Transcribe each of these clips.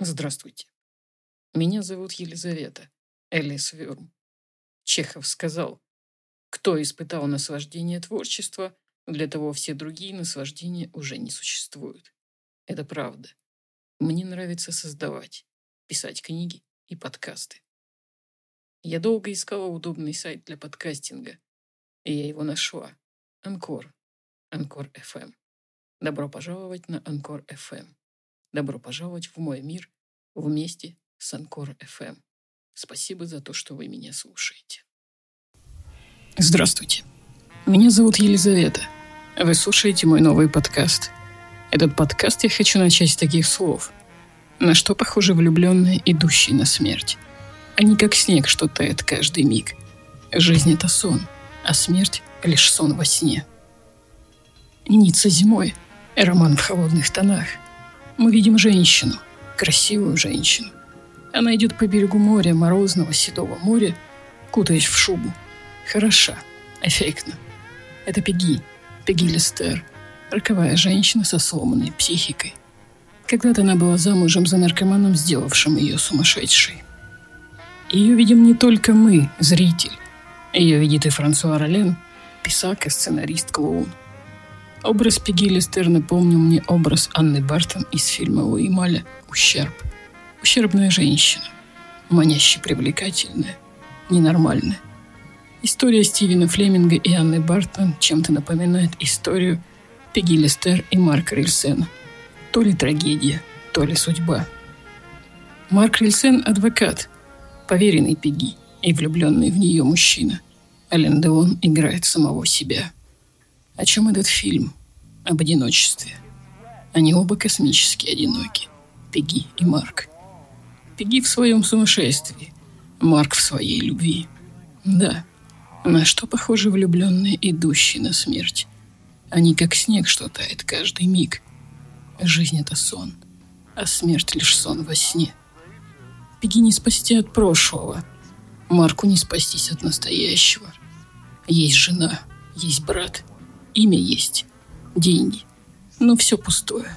Здравствуйте. Меня зовут Елизавета, Элис Вюрм. Чехов сказал, кто испытал наслаждение творчества, для того все другие наслаждения уже не существуют. Это правда. Мне нравится создавать, писать книги и подкасты. Я долго искала удобный сайт для подкастинга, и я его нашла. Анкор. Анкор FM. Добро пожаловать на Анкор FM. Добро пожаловать в мой мир вместе с Анкор FM. Спасибо за то, что вы меня слушаете. Здравствуйте. Меня зовут Елизавета. Вы слушаете мой новый подкаст. Этот подкаст я хочу начать с таких слов. На что похожи влюбленные, идущие на смерть? Они как снег, что тает каждый миг. Жизнь — это сон, а смерть — лишь сон во сне. Ницца зимой. Роман в холодных тонах — мы видим женщину, красивую женщину. Она идет по берегу моря, морозного седого моря, кутаясь в шубу. Хороша, эффектно. Это Пеги, Пеги Листер, роковая женщина со сломанной психикой. Когда-то она была замужем за наркоманом, сделавшим ее сумасшедшей. Ее видим не только мы, зритель. Ее видит и Франсуа Ролен, писак и сценарист-клоун. Образ Пеги Листер напомнил мне образ Анны Бартон из фильма Луи Маля «Ущерб». Ущербная женщина, маняще привлекательная, ненормальная. История Стивена Флеминга и Анны Бартон чем-то напоминает историю Пеги Листер и Марка Рильсена. То ли трагедия, то ли судьба. Марк Рильсен – адвокат, поверенный Пеги и влюбленный в нее мужчина. Ален Деон играет самого себя – о чем этот фильм? Об одиночестве. Они оба космически одиноки. Пеги и Марк. Пеги в своем сумасшествии. Марк в своей любви. Да, на что похожи влюбленные, идущие на смерть? Они как снег, что тает каждый миг. Жизнь — это сон, а смерть — лишь сон во сне. Пеги не спасти от прошлого. Марку не спастись от настоящего. Есть жена, есть брат — Имя есть, деньги, но все пустое.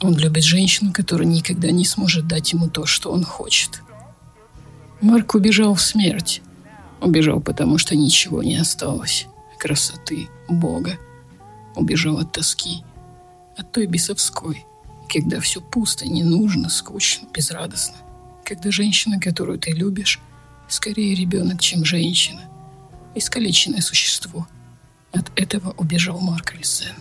Он любит женщину, которая никогда не сможет дать ему то, что он хочет. Марк убежал в смерть. Убежал, потому что ничего не осталось. Красоты, Бога. Убежал от тоски. От той бесовской, когда все пусто, не нужно, скучно, безрадостно. Когда женщина, которую ты любишь, скорее ребенок, чем женщина. Искалеченное существо – от этого убежал Марк Лисен.